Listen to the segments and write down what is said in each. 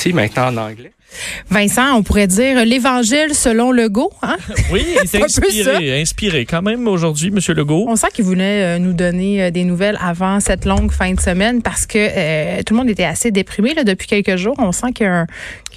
aussi, maintenant en anglais. Vincent, on pourrait dire l'évangile selon Legault. Hein? Oui, il s'est inspiré, inspiré quand même aujourd'hui, M. Legault. On sent qu'il voulait euh, nous donner euh, des nouvelles avant cette longue fin de semaine parce que euh, tout le monde était assez déprimé là, depuis quelques jours. On sent qu'il y a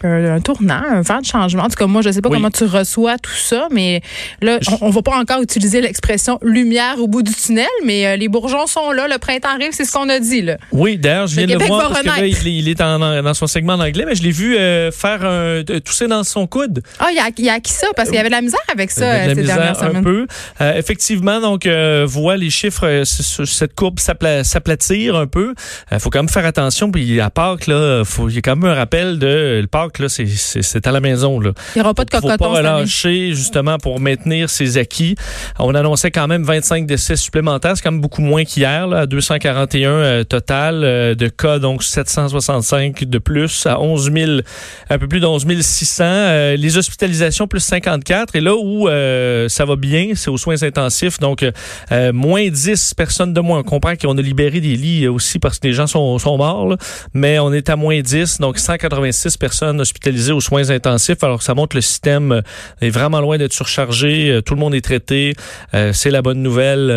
un, tournant, un vent de changement. En tout cas, moi, je ne sais pas comment tu reçois tout ça, mais là, on, ne va pas encore utiliser l'expression lumière au bout du tunnel, mais les bourgeons sont là, le printemps arrive, c'est ce qu'on a dit. Là. Oui, d'ailleurs, je viens de le voir parce que là, il, est dans son segment en anglais, mais je l'ai vu faire un, tousser dans son coude. Ah, il y a, qui ça? Parce qu'il y avait de la misère avec ça de la misère un peu. Euh, effectivement, donc, euh, voit les chiffres, euh, cette courbe s'aplatir un peu. Il faut quand même faire attention. Puis à Pâques, là, faut, il y a quand même un rappel de le Pâques, là, c'est à la maison. Là. Il n'y aura pas de cocoton. faut pas relâcher, justement, pour maintenir ses acquis. On annonçait quand même 25 décès supplémentaires. C'est quand même beaucoup moins qu'hier, à 241 total de cas, donc 765 de plus à 11 000, un peu plus de 11 600. Euh, les hospitalisations, plus 54. Et là où euh, ça va bien, c'est aux soins intensifs. Donc, euh, moins 10 personnes de moins. On comprend qu'on a libéré des lits aussi parce que les gens sont, sont morts. Mais on est à moins 10. Donc, 186 personnes hospitalisées aux soins intensifs. Alors, ça montre le système est vraiment loin d'être surchargé. Tout le monde est traité. c'est la bonne nouvelle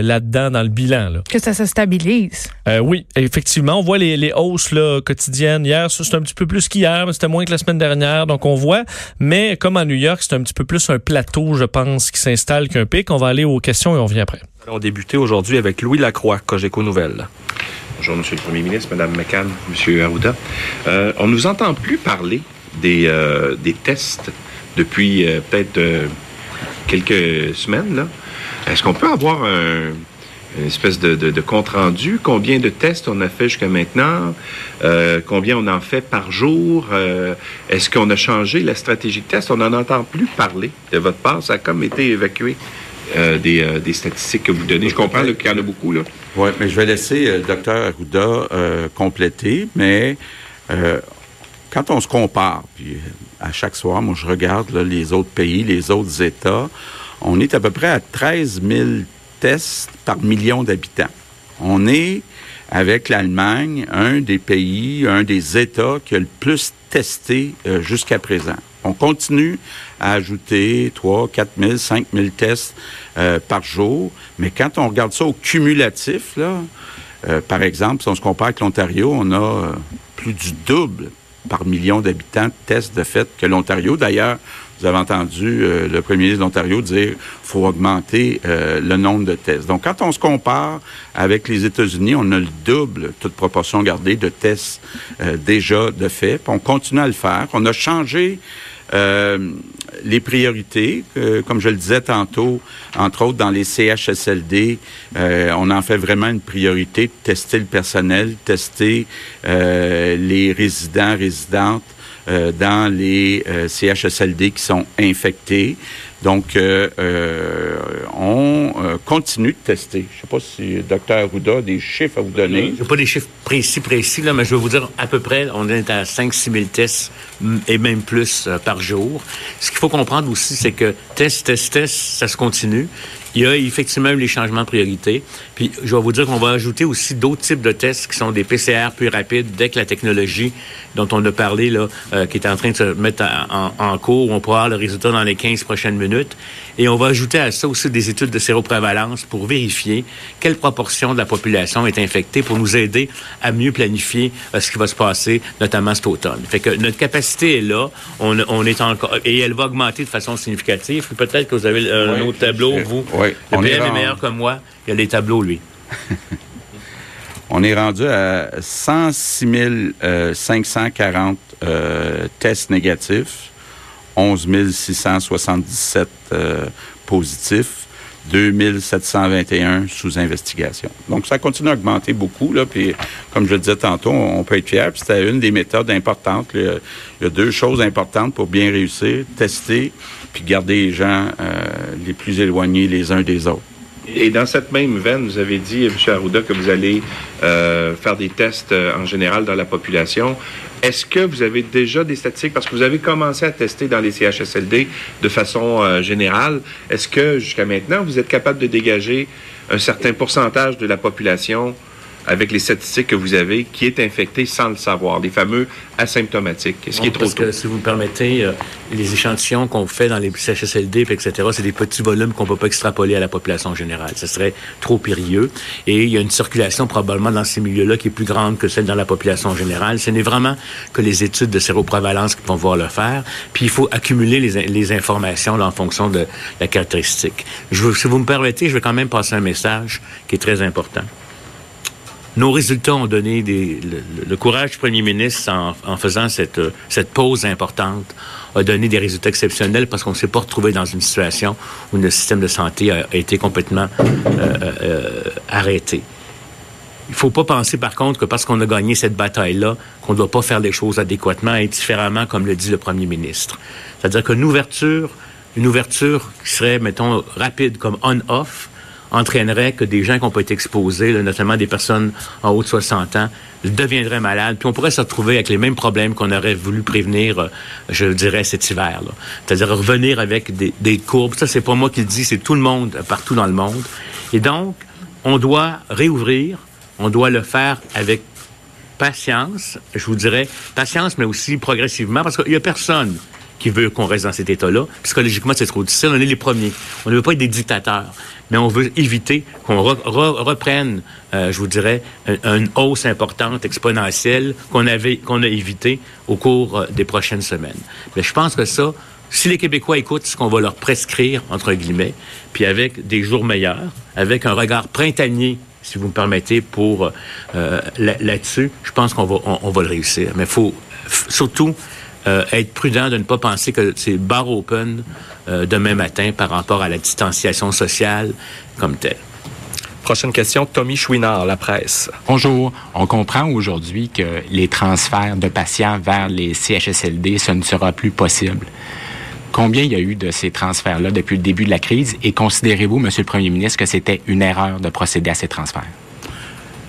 là-dedans dans le bilan. Là. Que ça se stabilise. oui, effectivement. On voit les, les hausses là, quotidiennes. Hier, c'était un petit peu plus qu'hier, mais c'était moins que la semaine dernière. Donc, on voit. Mais comme à New York, c'est un petit peu plus un plateau, je pense, qui s'installe qu'un pic. On va aller aux questions et on revient après. On débuté aujourd'hui avec Louis Lacroix, Cogeco Nouvelles. Bonjour, Monsieur le Premier ministre, Madame McCann, Monsieur Arruda. Euh, on nous entend plus parler des, euh, des tests depuis euh, peut-être euh, quelques semaines. Est-ce qu'on peut avoir un, une espèce de, compte rendu. Combien de tests on a fait jusqu'à maintenant? Euh, combien on en fait par jour? Euh, est-ce qu'on a changé la stratégie de test? On n'en entend plus parler de votre part. Ça a comme été évacué euh, des, statistiques que vous donnez. Je comprends qu'il y en a beaucoup. Là. Oui, mais je vais laisser le docteur Arruda compléter. Mais quand on se compare, puis à chaque soir, moi, je regarde les autres pays, les autres États, on est à peu près à 13 000 tests par million d'habitants. On est, avec l'Allemagne, un des pays, un des États qui a le plus testé euh, jusqu'à présent. On continue à ajouter 3, 4 000, 5 000 tests euh, par jour, mais quand on regarde ça au cumulatif, là, euh, par exemple, si on se compare avec l'Ontario, on a plus du double par million d'habitants de tests de fait que l'Ontario. D'ailleurs, vous avez entendu euh, le premier ministre de l'Ontario dire faut augmenter euh, le nombre de tests. Donc, quand on se compare avec les États-Unis, on a le double, toute proportion gardée, de tests euh, déjà de fait. On continue à le faire. On a changé les priorités, comme je le disais tantôt, entre autres dans les CHSLD, on en fait vraiment une priorité de tester le personnel, tester les résidents, résidentes, euh, dans les euh, CHSLD qui sont infectés. Donc, euh, on continue de tester. Je ne sais pas si docteur Arruda a des chiffres à vous donner. Je n'ai pas des chiffres précis, précis, là, mais je vais vous dire à peu près, on est à 5-6 000 tests et même plus par jour. Ce qu'il faut comprendre aussi, c'est que test, test, test, ça se continue. Il y a effectivement eu les changements de priorité. Puis, je vais vous dire qu'on va ajouter aussi d'autres types de tests qui sont des PCR plus rapides dès que la technologie dont on a parlé, là, euh, qui est en train de se mettre en, cours, on pourra avoir le résultat dans les 15 prochaines minutes. Et on va ajouter à ça aussi des études de séroprévalence pour vérifier quelle proportion de la population est infectée pour nous aider à mieux planifier euh, ce qui va se passer, notamment cet automne. Fait que notre capacité est là. On, on est encore, et elle va augmenter de façon significative. Peut-être que vous avez un autre tableau, vous. Oui. Le PM est, est meilleur que moi. Il y a les tableaux, lui. On est rendu à 106 540 euh, euh, tests négatifs, 11 677 euh, positifs, 2721 sous investigation. Donc, ça continue à augmenter beaucoup. Là, puis, comme je le disais tantôt, on peut être fier. c'était une des méthodes importantes. Il y a deux choses importantes pour bien réussir tester, puis garder les gens les plus éloignés les uns des autres. Et dans cette même veine, vous avez dit, M. Arruda, que vous allez euh, faire des tests euh, en général dans la population. Est-ce que vous avez déjà des statistiques, parce que vous avez commencé à tester dans les CHSLD de façon euh, générale, est-ce que jusqu'à maintenant, vous êtes capable de dégager un certain pourcentage de la population avec les statistiques que vous avez, qui est infecté sans le savoir, les fameux asymptomatiques, ce qui est trop parce tôt. Que, si vous me permettez, euh, les échantillons qu'on fait dans les CHSLD, etc., c'est des petits volumes qu'on peut pas extrapoler à la population générale. Ce serait trop périlleux. Et il y a une circulation probablement dans ces milieux-là qui est plus grande que celle dans la population générale. Ce n'est vraiment que les études de séroprévalence qui vont voir le faire. Puis il faut accumuler les, les informations là, en fonction de la caractéristique. Je si vous me permettez, je vais quand même passer un message qui est très important. Nos résultats ont donné le, courage du premier ministre en, faisant cette, cette pause importante a donné des résultats exceptionnels parce qu'on ne s'est pas retrouvé dans une situation où le système de santé a, a été complètement euh, euh, arrêté. Il ne faut pas penser, par contre, que parce qu'on a gagné cette bataille-là, qu'on ne doit pas faire les choses adéquatement et différemment, comme le dit le premier ministre. C'est-à-dire qu'une ouverture, une ouverture qui serait, mettons, rapide comme on-off, entraînerait que des gens qui n'ont pas été exposés, notamment des personnes en haut de 60 ans, deviendraient malades. Puis on pourrait se retrouver avec les mêmes problèmes qu'on aurait voulu prévenir, je dirais, cet hiver. C'est-à-dire revenir avec des, des courbes. Ça, c'est pas moi qui le dis, c'est tout le monde, partout dans le monde. Et donc, on doit réouvrir, on doit le faire avec patience, je vous dirais, patience, mais aussi progressivement, parce qu'il n'y a personne qui veut qu'on reste dans cet état-là. Psychologiquement, c'est trop difficile. On est les premiers. On ne veut pas être des dictateurs, mais on veut éviter qu'on re re reprenne, euh, je vous dirais, une, hausse importante, exponentielle, qu'on avait, qu'on a évité au cours euh, des prochaines semaines. Mais je pense que ça, si les Québécois écoutent ce qu'on va leur prescrire, entre guillemets, puis avec des jours meilleurs, avec un regard printanier si vous me permettez, pour euh, là-dessus, je pense qu'on va, on, va le réussir. Mais il faut surtout euh, être prudent de ne pas penser que c'est bar open euh, demain matin par rapport à la distanciation sociale comme telle. Prochaine question, Tommy Chouinard, La Presse. Bonjour. On comprend aujourd'hui que les transferts de patients vers les CHSLD, ce ne sera plus possible. Combien il y a eu de ces transferts-là depuis le début de la crise et considérez-vous, Monsieur le Premier ministre, que c'était une erreur de procéder à ces transferts?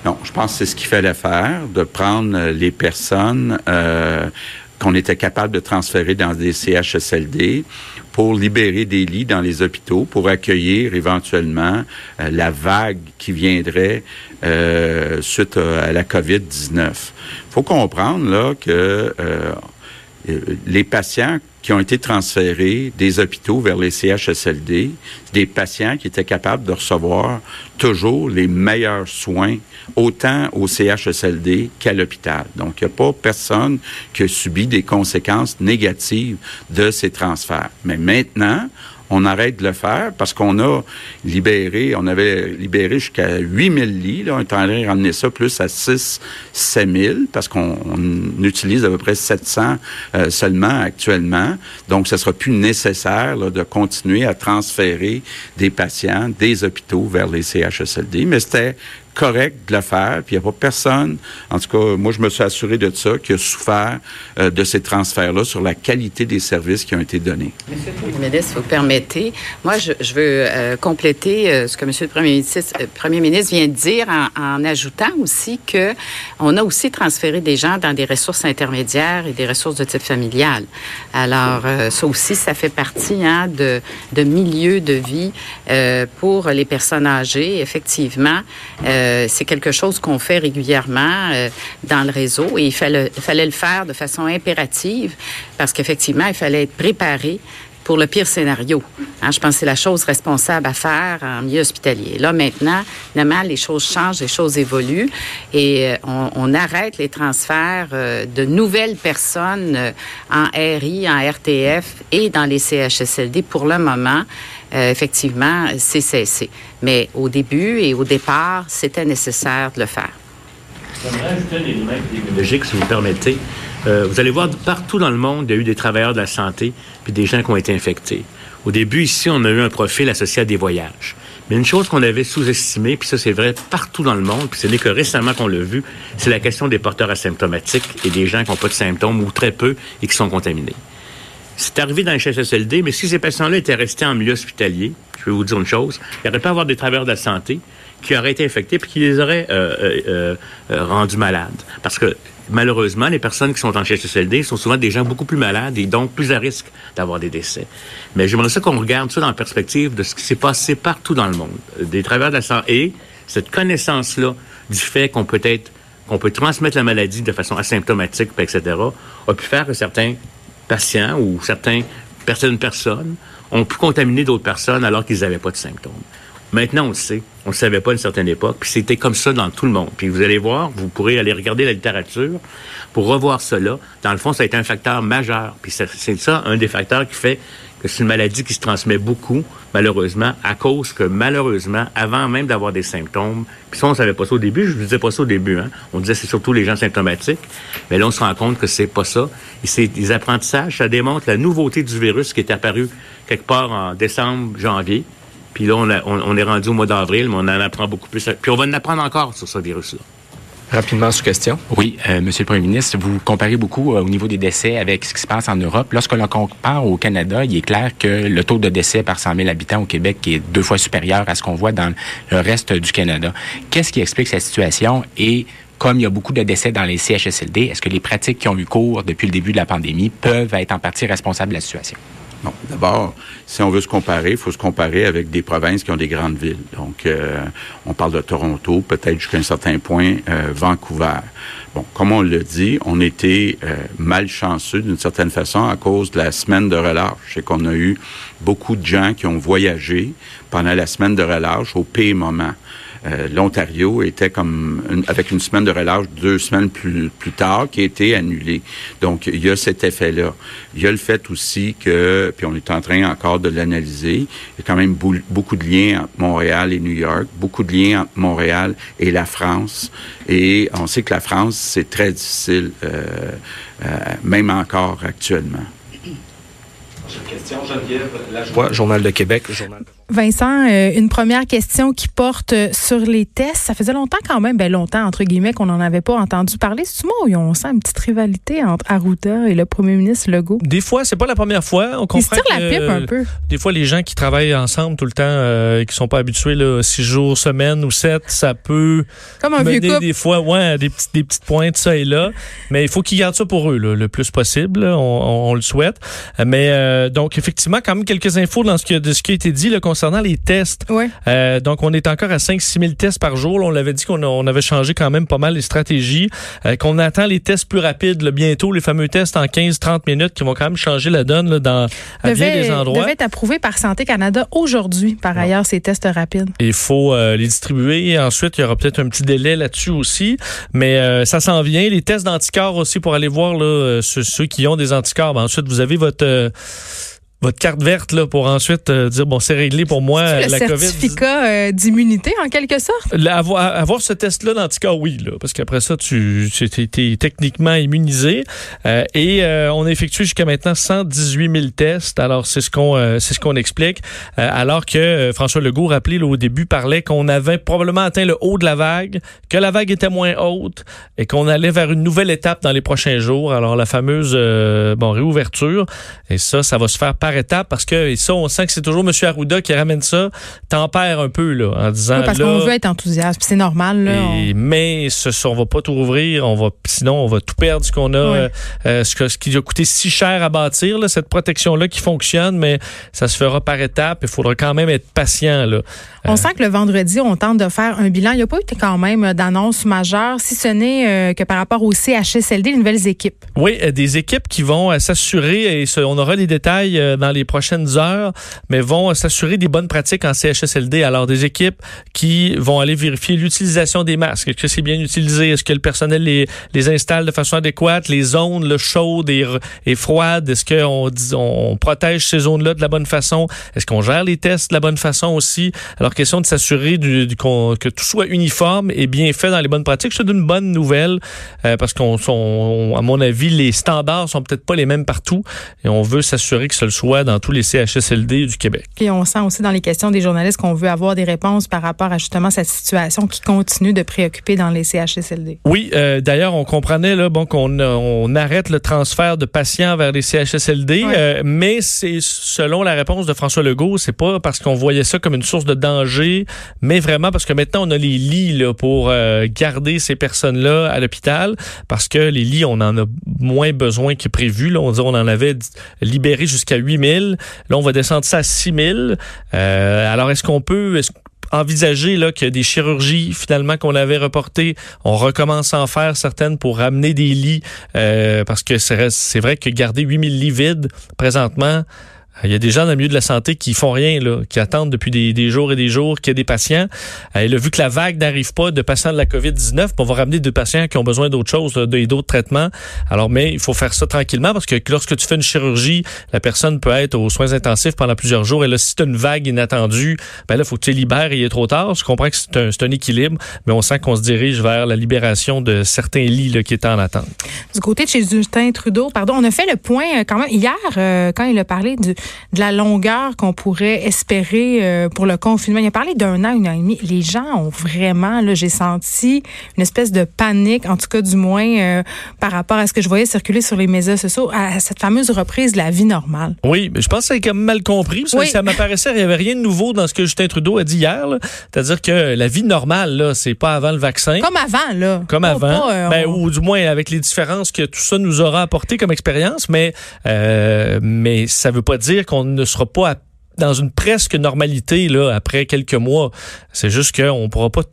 Non, je pense que c'est ce qu'il fallait faire, de prendre les personnes euh, qu'on était capable de transférer dans des CHSLD pour libérer des lits dans les hôpitaux, pour accueillir éventuellement euh, la vague qui viendrait euh, suite à la COVID-19. Il faut comprendre là que euh, les patients qui ont été transférés des hôpitaux vers les CHSLD, des patients qui étaient capables de recevoir toujours les meilleurs soins, autant au CHSLD qu'à l'hôpital. Donc, il n'y a pas personne qui a subi des conséquences négatives de ces transferts. Mais maintenant, on arrête de le faire parce qu'on a libéré, on avait libéré jusqu'à 8000 lits. Là, on est en train de ramener ça plus à 6 7000 parce qu'on utilise à peu près 700 euh, seulement actuellement. Donc, ce sera plus nécessaire de continuer à transférer des patients des hôpitaux vers les CHSLD. Mais c'était correct de le faire, puis il n'y a pas personne, en tout cas, moi je me suis assuré de ça, qui a souffert euh, de ces transferts-là sur la qualité des services qui ont été donnés. Monsieur le ministre, vous permettez, moi je, veux euh, compléter euh, ce que Monsieur le Premier ministre, Premier ministre vient de dire en, ajoutant aussi que on a aussi transféré des gens dans des ressources intermédiaires et des ressources de type familial. Alors ça aussi, ça fait partie hein, de, de milieux de vie pour les personnes âgées, effectivement. C'est quelque chose qu'on fait régulièrement euh, dans le réseau et il fallait, le faire de façon impérative parce qu'effectivement, il fallait être préparé pour le pire scénario. Hein, je pense que c'est la chose responsable à faire en milieu hospitalier. Là, maintenant, évidemment, les choses changent, les choses évoluent et euh, on, arrête les transferts euh, de nouvelles personnes euh, en RI, en RTF et dans les CHSLD pour le moment. Euh, effectivement, c'est cessé. Mais au début et au départ, c'était nécessaire de le faire. J'aimerais ajouter si vous permettez. Euh, vous allez voir, partout dans le monde, il y a eu des travailleurs de la santé puis des gens qui ont été infectés. Au début, ici, on a eu un profil associé à des voyages. Mais une chose qu'on avait sous-estimée, puis ça c'est vrai partout dans le monde, puis ce n'est que récemment qu'on l'a vu, c'est la question des porteurs asymptomatiques et des gens qui n'ont pas de symptômes ou très peu et qui sont contaminés. C'est arrivé dans les CHSLD, mais si ces patients-là étaient restés en milieu hospitalier, je vais vous dire une chose, il aurait pas avoir des travailleurs de la santé qui auraient été infectés puis qui les auraient euh, euh, euh, rendus malades. Parce que malheureusement, les personnes qui sont en CHSLD sont souvent des gens beaucoup plus malades et donc plus à risque d'avoir des décès. Mais j'aimerais ça qu'on regarde ça dans la perspective de ce qui s'est passé partout dans le monde. Des travailleurs de la santé et cette connaissance-là du fait qu'on peut être qu'on peut transmettre la maladie de façon asymptomatique, etc., a pu faire que certains patients ou certaines personnes, ont pu contaminer d'autres personnes alors qu'ils n'avaient pas de symptômes. Maintenant, on le sait. On ne le savait pas à une certaine époque. Puis c'était comme ça dans tout le monde. Puis vous allez voir, vous pourrez aller regarder la littérature pour revoir cela. Dans le fond, ça a été un facteur majeur. Puis c'est ça, un des facteurs qui fait c'est une maladie qui se transmet beaucoup, malheureusement, à cause que, malheureusement, avant même d'avoir des symptômes, puis ça, on savait pas ça au début, je ne disais pas ça au début, hein. On disait c'est surtout les gens symptomatiques. Mais là, on se rend compte que c'est pas ça. Et c'est des apprentissages, ça démontre la nouveauté du virus qui est apparu quelque part en décembre, janvier. Puis là, on, est rendu au mois d'avril, mais on en apprend beaucoup plus. Puis on va en apprendre encore sur ce virus-là. Rapidement sous question. Oui, euh, Monsieur le Premier ministre, vous comparez beaucoup euh, au niveau des décès avec ce qui se passe en Europe. Lorsque l'on compare au Canada, il est clair que le taux de décès par 100 000 habitants au Québec est deux fois supérieur à ce qu'on voit dans le reste du Canada. Qu'est-ce qui explique cette situation? Et comme il y a beaucoup de décès dans les CHSLD, est-ce que les pratiques qui ont eu cours depuis le début de la pandémie peuvent être en partie responsables de la situation? D'abord, si on veut se comparer, il faut se comparer avec des provinces qui ont des grandes villes. Donc, euh, on parle de Toronto, peut-être jusqu'à un certain point, euh, Vancouver. Bon, comme on l'a dit, on était euh, malchanceux d'une certaine façon à cause de la semaine de relâche. C'est qu'on a eu beaucoup de gens qui ont voyagé pendant la semaine de relâche au pire moment. Euh, L'Ontario était comme avec une semaine de relâche deux semaines plus, plus tard qui a été annulée. Donc, il y a cet effet-là. Il y a le fait aussi que, puis on est en train encore de l'analyser, il y a quand même beaucoup de liens entre Montréal et New York, beaucoup de liens entre Montréal et la France. Et on sait que la France, c'est très difficile, euh, euh, même encore actuellement. Question, Geneviève Journal de Québec, Journal de Vincent, euh, une première question qui porte sur les tests. Ça faisait longtemps quand même, ben longtemps entre guillemets, qu'on n'en avait pas entendu parler. C'est moi où on sent une petite rivalité entre Arruda et le premier ministre Legault? Des fois, c'est pas la première fois. On comprend Ils se la pipe un peu. Des fois, les gens qui travaillent ensemble tout le temps euh, et qui sont pas habitués là, six jours, semaine ou sept, ça peut comme un mener des fois, ouais, des petites des petites pointes ça et là. Mais il faut qu'ils gardent ça pour eux le plus possible. On, le souhaite. Mais euh, donc effectivement, quand même quelques infos dans ce qui, de ce qui a été dit là, concernant les tests, euh, donc on est encore à 5-6 000 tests par jour. on l'avait dit qu'on on avait changé quand même pas mal les stratégies, euh, qu'on attend les tests plus rapides bientôt, les fameux tests en 15-30 minutes qui vont quand même changer la donne là, dans à bien des endroits. devait être approuvé par Santé Canada aujourd'hui, par ailleurs, ces tests rapides. Il faut euh, les distribuer. Ensuite, il y aura peut-être un petit délai là-dessus aussi, mais ça s'en vient. Les tests d'anticorps aussi pour aller voir là, ceux, qui ont des anticorps. Ben, ensuite, vous avez votre votre carte verte là pour ensuite euh, dire bon c'est réglé pour moi le la certificat euh, d'immunité en quelque sorte? avoir, avoir ce test là d'anticorps oui là parce qu'après ça tu es techniquement immunisé. Euh, et on a effectué jusqu'à maintenant 118 000 tests. Alors c'est ce qu'on c'est ce qu'on explique. Alors que François Legault rappelé au début parlait qu'on avait probablement atteint le haut de la vague que la vague était moins haute et qu'on allait vers une nouvelle étape dans les prochains jours. Alors la fameuse bon réouverture. Et ça ça va se faire par étape parce que ça, on sent que c'est toujours M. Arruda qui ramène ça, tempère un peu là, en disant. parce qu'on veut être enthousiaste, c'est normal. Là, Mais ce, on va pas tout rouvrir, on va, sinon on va tout perdre ce qu'on a, euh, euh, ce, ce, qui a coûté si cher à bâtir, là, cette protection-là qui fonctionne, mais ça se fera par étapes. Il faudra quand même être patient. Là. On euh, sent que le vendredi, on tente de faire un bilan. Il n'y a pas eu quand même d'annonce majeure, si ce n'est que par rapport au CHSLD, les nouvelles équipes. Oui, des équipes qui vont s'assurer, et on aura les détails dans les prochaines heures, mais vont s'assurer des bonnes pratiques en CHSLD. Alors, des équipes qui vont aller vérifier l'utilisation des masques. Est-ce que c'est bien utilisé? Est-ce que le personnel les, installe de façon adéquate? Les zones le chaudes et, et est-ce qu'on on protège ces zones-là de la bonne façon? Est-ce qu'on gère les tests de la bonne façon aussi? Alors, question de s'assurer du que tout soit uniforme et bien fait dans les bonnes pratiques. C'est une bonne nouvelle euh, parce qu'on, à mon avis, les standards sont peut-être pas les mêmes partout et on veut s'assurer que ce le soit dans tous les CHSLD du Québec. Et on sent aussi dans les questions des journalistes qu'on veut avoir des réponses par rapport à justement cette situation qui continue de préoccuper dans les CHSLD. Oui, euh, d'ailleurs, on comprenait là, bon, qu'on on arrête le transfert de patients vers les CHSLD, euh, mais c'est selon la réponse de François Legault, c'est pas parce qu'on voyait ça comme une source de danger, mais vraiment parce que maintenant on a les lits là, pour euh, garder ces personnes-là à l'hôpital, parce que les lits, on en a moins besoin que prévu. Là. On, dit, on en avait libéré jusqu'à 8 Là, on va descendre ça à 6 000. Euh, alors, est-ce qu'on peut... envisager là, que des chirurgies finalement qu'on avait reportées, on recommence à en faire certaines pour ramener des lits? Euh, parce que c'est vrai que garder 8000 lits vides présentement, il y a des gens dans le milieu de la santé qui font rien, là, qui attendent depuis des, jours et des jours qu'il y ait des patients. Elle a vu que la vague n'arrive pas de patients de la COVID-19, on va ramener des patients qui ont besoin d'autres choses d'autres traitements. Alors, mais il faut faire ça tranquillement parce que lorsque tu fais une chirurgie, la personne peut être aux soins intensifs pendant plusieurs jours. Et là, si tu une vague inattendue, ben là, faut que tu les libères et il est trop tard. Je comprends que c'est un, un, équilibre, mais on sent qu'on se dirige vers la libération de certains lits là, qui étaient en attente. Du côté de chez Justin Trudeau, pardon, on a fait le point euh, quand même hier euh, quand il a parlé du de la longueur qu'on pourrait espérer euh, pour le confinement. Il a parlé d'un an, une an et demi. Les gens ont vraiment, là, j'ai senti une espèce de panique, en tout cas du moins euh, par rapport à ce que je voyais circuler sur les médias sociaux, à cette fameuse reprise de la vie normale. Oui, mais je pense que c'est quand même mal compris. Parce Ça m'apparaissait, il n'y avait rien de nouveau dans ce que Justin Trudeau a dit hier. C'est-à-dire que la vie normale, là, c'est pas avant le vaccin. Comme avant, là. Comme avant. Euh, ben, ou du moins avec les différences que tout ça nous aura apporté comme expérience, mais, mais ça veut pas dire qu'on ne sera pas dans une presque normalité là après quelques mois. C'est juste qu'on ne pourra pas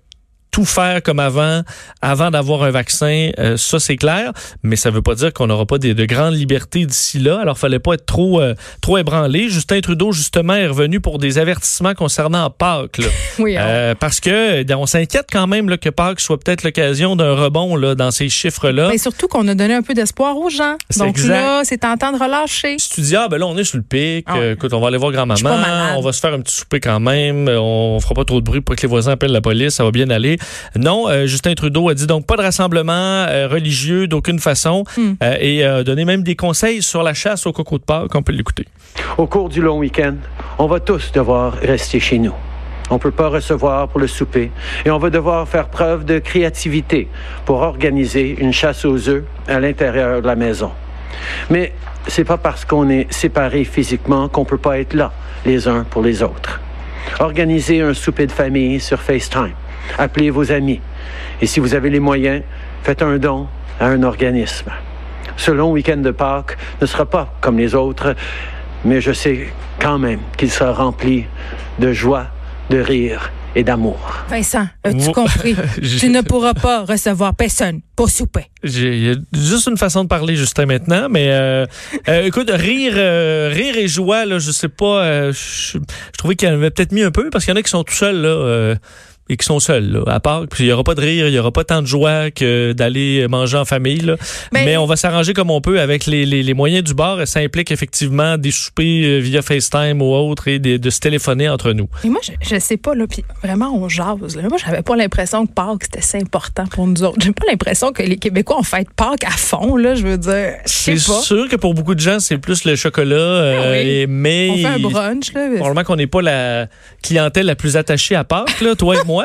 tout faire comme avant, avant d'avoir un vaccin, euh, ça c'est clair, mais ça veut pas dire qu'on n'aura pas de, de grandes libertés d'ici là. Alors fallait pas être trop euh, trop ébranlé. Justin Trudeau justement est revenu pour des avertissements concernant Pâques, là. oui, hein. euh, parce que on s'inquiète quand même là, que Pâques soit peut-être l'occasion d'un rebond là dans ces chiffres là. Mais surtout qu'on a donné un peu d'espoir aux gens. Donc là, c'est tentant de relâcher. Si tu dis ah ben là on est sur le pic, ah écoute on va aller voir grand-maman, on va se faire un petit souper quand même, on fera pas trop de bruit pour que les voisins appellent la police, ça va bien aller. Non, euh, Justin Trudeau a dit donc pas de rassemblement euh, religieux d'aucune façon hmm. euh, et a donné même des conseils sur la chasse au coco de Pâques. On peut l'écouter. Au cours du long week-end, on va tous devoir rester chez nous. On ne peut pas recevoir pour le souper et on va devoir faire preuve de créativité pour organiser une chasse aux œufs à l'intérieur de la maison. Mais c'est pas parce qu'on est séparés physiquement qu'on peut pas être là les uns pour les autres. Organiser un souper de famille sur FaceTime Appelez vos amis. Et si vous avez les moyens, faites un don à un organisme. Ce long week-end de Pâques ne sera pas comme les autres, mais je sais quand même qu'il sera rempli de joie, de rire et d'amour. Vincent, as-tu compris? tu ne pourras pas recevoir personne pour souper. J'ai juste une façon de parler, Justin, maintenant, mais euh, euh, écoute, rire, euh, rire et joie, là, je sais pas, je, trouvais qu'il y en avait peut-être mis un peu, parce qu'il y en a qui sont tout seuls, là et qui sont seuls là, à part. Puis il y aura pas de rire, il y aura pas tant de joie que d'aller manger en famille. Là. Ben, Mais, on va s'arranger comme on peut avec les, les, les, moyens du bord. Ça implique effectivement des soupers euh, via FaceTime ou autre et de, de se téléphoner entre nous. Et moi, je, je sais pas, là, puis vraiment, on jase. Là. Moi, j'avais pas l'impression que Pâques, c'était si important pour nous autres. J'ai pas l'impression que les Québécois ont fait Pâques à fond, là, je veux dire. C'est sûr que pour beaucoup de gens, c'est plus le chocolat. Euh, ah et, mais on fait un brunch, là. Probablement qu'on n'est pas la clientèle la plus attachée à Pâques, là, toi et moi.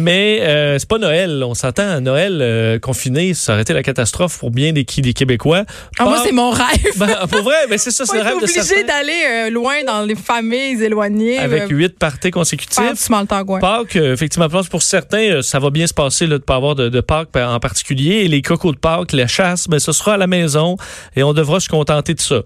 Mais euh, c'est pas Noël. On s'entend, Noël euh, confiné, ça aurait été la catastrophe pour bien des, des Québécois. Ah, moi, c'est mon rêve. Ben, pour vrai, mais c'est ça, c'est le rêve de obligé d'aller euh, loin dans les familles éloignées. Avec huit parties consécutives. Pâques, effectivement, pour certains, ça va bien se passer là, de pas avoir de, de Pâques en particulier. Et les cocos de Pâques, la chasse, ben, ce sera à la maison et on devra se contenter de ça.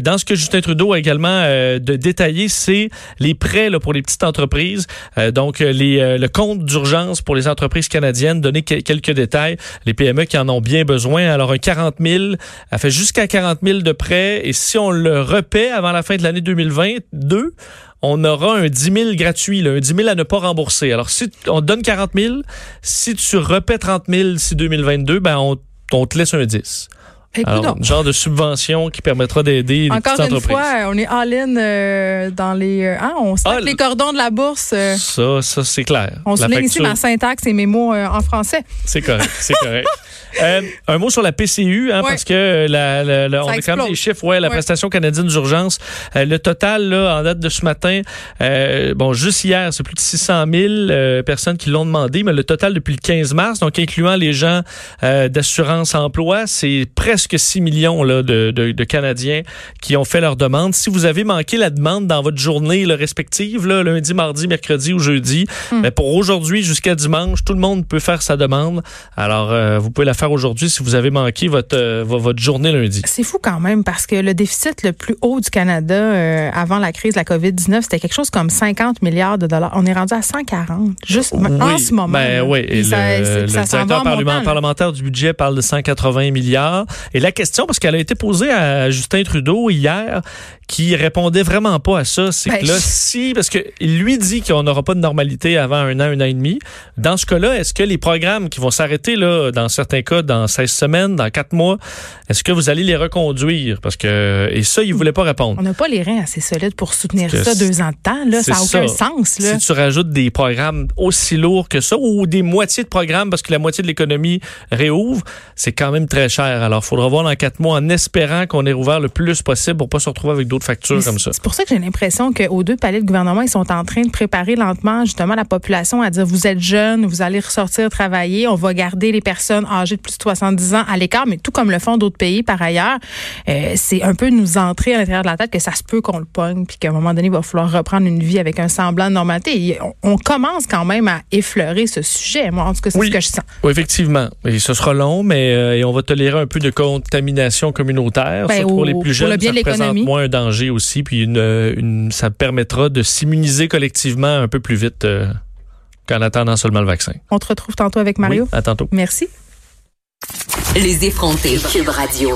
dans ce que Justin Trudeau a également de détaillé, c'est les prêts là, pour les petites entreprises. donc, les, le compte d'urgence pour les entreprises canadiennes. Donner quelques détails. Les PME qui en ont bien besoin. Alors, un 40 000, elle fait jusqu'à 40 000 de prêts. Et si on le repaie avant la fin de l'année 2022, on aura un 10 000 gratuit, un 10 000 à ne pas rembourser. Alors, si on donne 40 000, si tu repais 30 000 si 2022, ben on te laisse un 10. Alors, genre de subvention qui permettra d'aider les Encore petites une fois, on est all-in euh, dans les... Euh, hein, on sac ah, les cordons de la bourse. Euh. ça, ça c'est clair. On souligne ici ma syntaxe et mes mots en français. C'est correct, c'est correct. Euh, un mot sur la PCU, hein, parce que la, la, on a quand même des chiffres. Ouais, la prestation canadienne d'urgence. Euh, le total, là, en date de ce matin, euh, bon, juste hier, c'est plus de 600 000 personnes qui l'ont demandé, mais le total depuis le 15 mars, donc incluant les gens d'assurance emploi, c'est presque 6 millions là, de, de, de, Canadiens qui ont fait leur demande. Si vous avez manqué la demande dans votre journée là, respective, là, lundi, mardi, mercredi ou jeudi, mais hmm. ben, pour aujourd'hui jusqu'à dimanche, tout le monde peut faire sa demande. Alors, vous pouvez la faire faire aujourd'hui si vous avez manqué votre, euh, votre journée lundi? C'est fou quand même parce que le déficit le plus haut du Canada euh, avant la crise de la COVID-19, c'était quelque chose comme 50 milliards de dollars. On est rendu à 140 juste en ce moment. Ben, oui, et le, directeur parlementaire du budget parle de 180 milliards. Et la question, parce qu'elle a été posée à Justin Trudeau hier, qui répondait vraiment pas à ça, c'est ben, que là, si, parce qu'il lui dit qu'on n'aura pas de normalité avant un an, un an et demi, dans ce cas-là, est-ce que les programmes qui vont s'arrêter, là, dans certains cas, dans 16 semaines, dans 4 mois, est-ce que vous allez les reconduire? Parce que, et ça, il voulait pas répondre. On n'a pas les reins assez solides pour soutenir ça deux ans de temps, là. Ça n'a aucun sens, là. Si tu rajoutes des programmes aussi lourds que ça, ou des moitiés de programmes parce que la moitié de l'économie réouvre, c'est quand même très cher. Alors, il faudra voir dans 4 mois en espérant qu'on ait rouvert le plus possible pour pas se retrouver avec d'autres factures comme ça. C'est pour ça que j'ai l'impression qu'aux deux palais de gouvernement, ils sont en train de préparer lentement justement la population à dire vous êtes jeune, vous allez ressortir travailler, on va garder les personnes âgées de plus de 70 ans à l'écart, mais tout comme le font d'autres pays par ailleurs, euh, c'est un peu nous entrer à l'intérieur de la tête que ça se peut qu'on le pogne, puis qu'à un moment donné, il va falloir reprendre une vie avec un semblant de normalité. on, commence quand même à effleurer ce sujet. Moi, en tout cas, c'est ce que je sens. Oui, effectivement. Et ce sera long, mais euh, et on va tolérer un peu de contamination communautaire. Ben, pour les plus jeunes, ça représente moins un danger aussi, puis une, ça permettra de s'immuniser collectivement un peu plus vite euh, qu'en attendant seulement le vaccin. On te retrouve tantôt avec Mario. à tantôt. Merci. Les effrontés. Cube Radio.